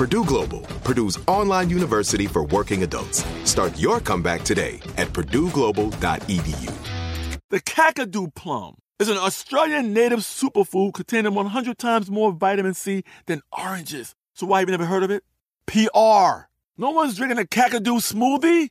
Purdue Global, Purdue's online university for working adults. Start your comeback today at purdueglobal.edu. The Kakadu plum is an Australian native superfood containing 100 times more vitamin C than oranges. So why have you never heard of it? PR. No one's drinking a Kakadu smoothie?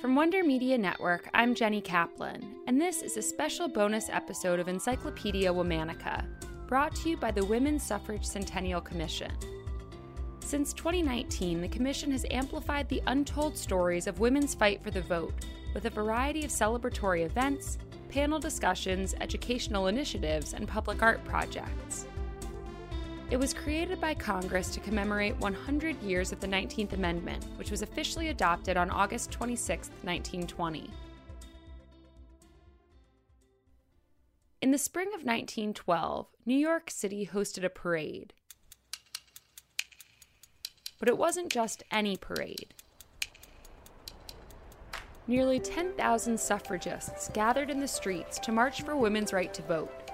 From Wonder Media Network, I'm Jenny Kaplan, and this is a special bonus episode of Encyclopedia Womanica, brought to you by the Women's Suffrage Centennial Commission. Since 2019, the Commission has amplified the untold stories of women's fight for the vote with a variety of celebratory events, panel discussions, educational initiatives, and public art projects. It was created by Congress to commemorate 100 years of the 19th Amendment, which was officially adopted on August 26, 1920. In the spring of 1912, New York City hosted a parade. But it wasn't just any parade. Nearly 10,000 suffragists gathered in the streets to march for women's right to vote.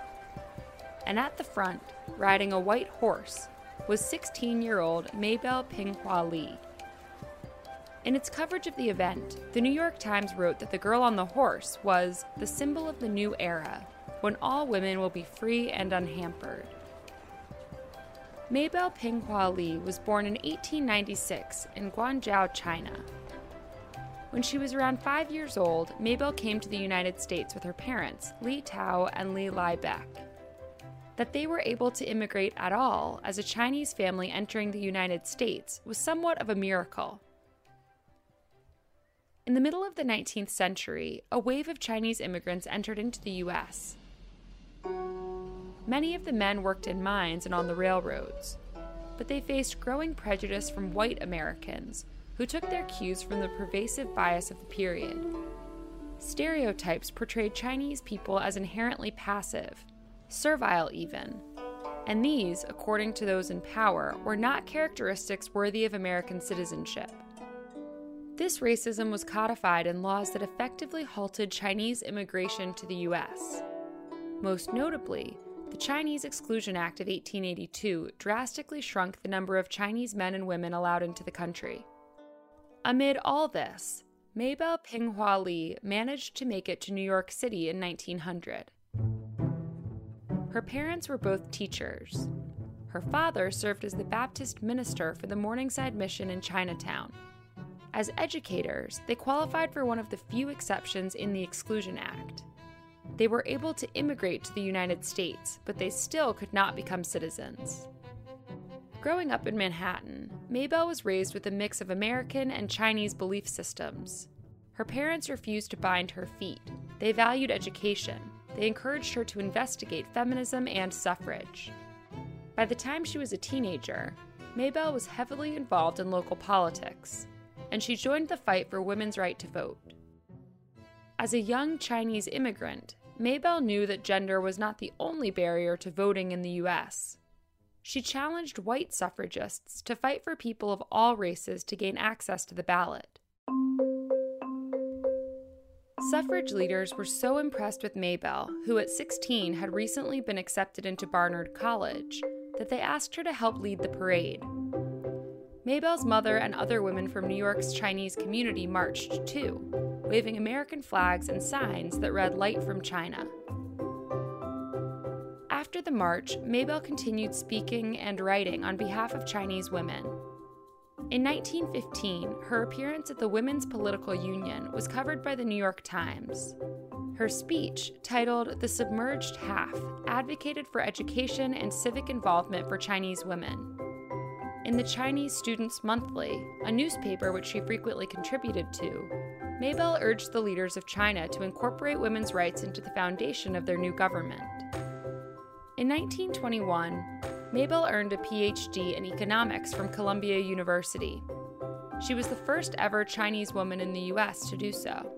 And at the front, riding a white horse, was 16 year old Mabel Pinghua Lee. In its coverage of the event, the New York Times wrote that the girl on the horse was the symbol of the new era, when all women will be free and unhampered. Mabel Pinghua Lee was born in 1896 in Guangzhou, China. When she was around five years old, Mabel came to the United States with her parents, Li Tao and Li Lai Beck. That they were able to immigrate at all as a Chinese family entering the United States was somewhat of a miracle. In the middle of the 19th century, a wave of Chinese immigrants entered into the U.S. Many of the men worked in mines and on the railroads, but they faced growing prejudice from white Americans who took their cues from the pervasive bias of the period. Stereotypes portrayed Chinese people as inherently passive, servile even, and these, according to those in power, were not characteristics worthy of American citizenship. This racism was codified in laws that effectively halted Chinese immigration to the U.S. Most notably, the Chinese Exclusion Act of 1882 drastically shrunk the number of Chinese men and women allowed into the country. Amid all this, Mabel Pinghua Lee managed to make it to New York City in 1900. Her parents were both teachers. Her father served as the Baptist minister for the Morning Star Mission in Chinatown. As educators, they qualified for one of the few exceptions in the Exclusion Act. They were able to immigrate to the United States, but they still could not become citizens. Growing up in Manhattan, Mabel was raised with a mix of American and Chinese belief systems. Her parents refused to bind her feet. They valued education. They encouraged her to investigate feminism and suffrage. By the time she was a teenager, Mabel was heavily involved in local politics and she joined the fight for women's right to vote. As a young Chinese immigrant, Mabel knew that gender was not the only barrier to voting in the U.S. She challenged white suffragists to fight for people of all races to gain access to the ballot. Suffrage leaders were so impressed with Mabel, who at 16 had recently been accepted into Barnard College, that they asked her to help lead the parade. Mabel's mother and other women from New York's Chinese community marched too, waving American flags and signs that read Light from China. After the march, Mabel continued speaking and writing on behalf of Chinese women. In 1915, her appearance at the Women's Political Union was covered by the New York Times. Her speech, titled The Submerged Half, advocated for education and civic involvement for Chinese women. In the Chinese Students Monthly, a newspaper which she frequently contributed to, Mabel urged the leaders of China to incorporate women's rights into the foundation of their new government. In 1921, Mabel earned a PhD in economics from Columbia University. She was the first ever Chinese woman in the US to do so.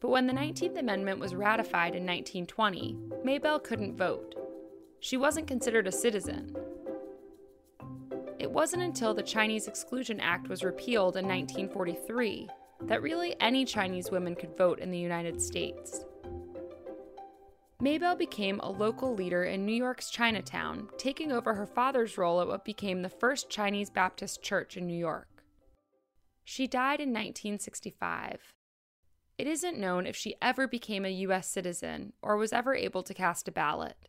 But when the 19th Amendment was ratified in 1920, Mabel couldn't vote. She wasn't considered a citizen. It wasn't until the Chinese Exclusion Act was repealed in 1943 that really any Chinese women could vote in the United States. Mabel became a local leader in New York's Chinatown, taking over her father's role at what became the first Chinese Baptist church in New York. She died in 1965. It isn't known if she ever became a U.S. citizen or was ever able to cast a ballot.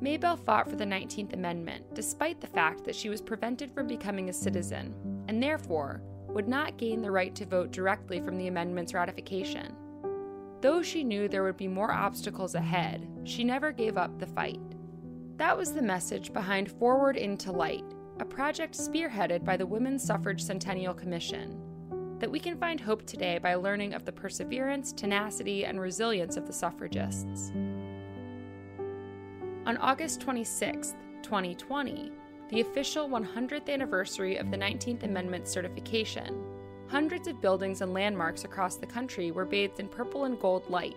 Mabel fought for the 19th Amendment despite the fact that she was prevented from becoming a citizen and therefore would not gain the right to vote directly from the amendment's ratification. Though she knew there would be more obstacles ahead, she never gave up the fight. That was the message behind Forward into Light, a project spearheaded by the Women's Suffrage Centennial Commission. That we can find hope today by learning of the perseverance, tenacity, and resilience of the suffragists. On August 26, 2020, the official 100th anniversary of the 19th Amendment certification, hundreds of buildings and landmarks across the country were bathed in purple and gold light,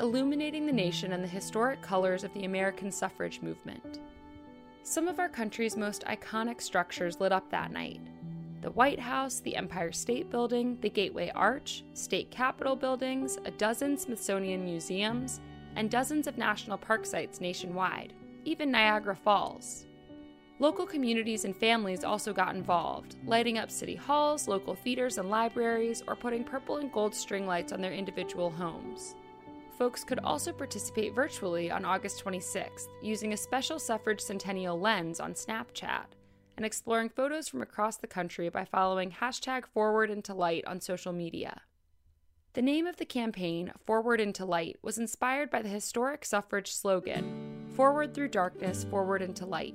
illuminating the nation in the historic colors of the American suffrage movement. Some of our country's most iconic structures lit up that night the White House, the Empire State Building, the Gateway Arch, state capitol buildings, a dozen Smithsonian museums, and dozens of national park sites nationwide, even Niagara Falls. Local communities and families also got involved, lighting up city halls, local theaters and libraries, or putting purple and gold string lights on their individual homes. Folks could also participate virtually on August 26th using a special suffrage centennial lens on Snapchat and exploring photos from across the country by following hashtag Forward into Light on social media. The name of the campaign, Forward into Light, was inspired by the historic suffrage slogan Forward through darkness, forward into light.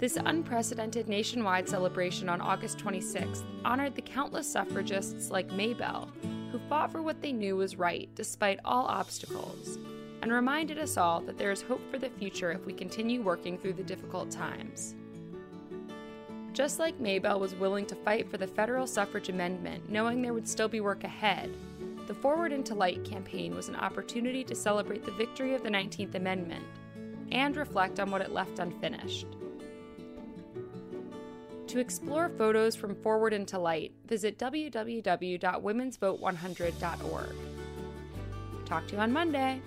This unprecedented nationwide celebration on August 26th honored the countless suffragists like Mabel who fought for what they knew was right despite all obstacles, and reminded us all that there is hope for the future if we continue working through the difficult times. Just like Mabel was willing to fight for the federal suffrage amendment, knowing there would still be work ahead, the Forward into Light campaign was an opportunity to celebrate the victory of the 19th Amendment and reflect on what it left unfinished. To explore photos from Forward into Light, visit www.womensvote100.org. Talk to you on Monday.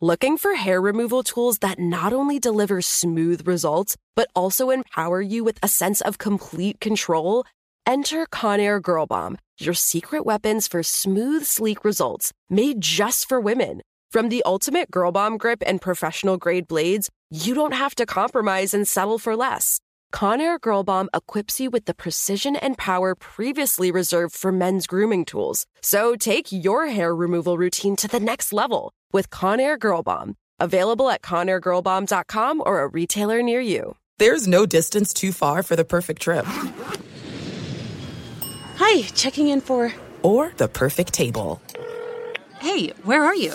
Looking for hair removal tools that not only deliver smooth results, but also empower you with a sense of complete control? Enter Conair Girl Bomb, your secret weapons for smooth, sleek results made just for women. From the ultimate Girl Bomb grip and professional grade blades, you don't have to compromise and settle for less. Conair Girl Bomb equips you with the precision and power previously reserved for men's grooming tools. So take your hair removal routine to the next level with Conair Girl Bomb. Available at ConairGirlBomb.com or a retailer near you. There's no distance too far for the perfect trip. Hi, checking in for. Or the perfect table. Hey, where are you?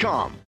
Indeed.com.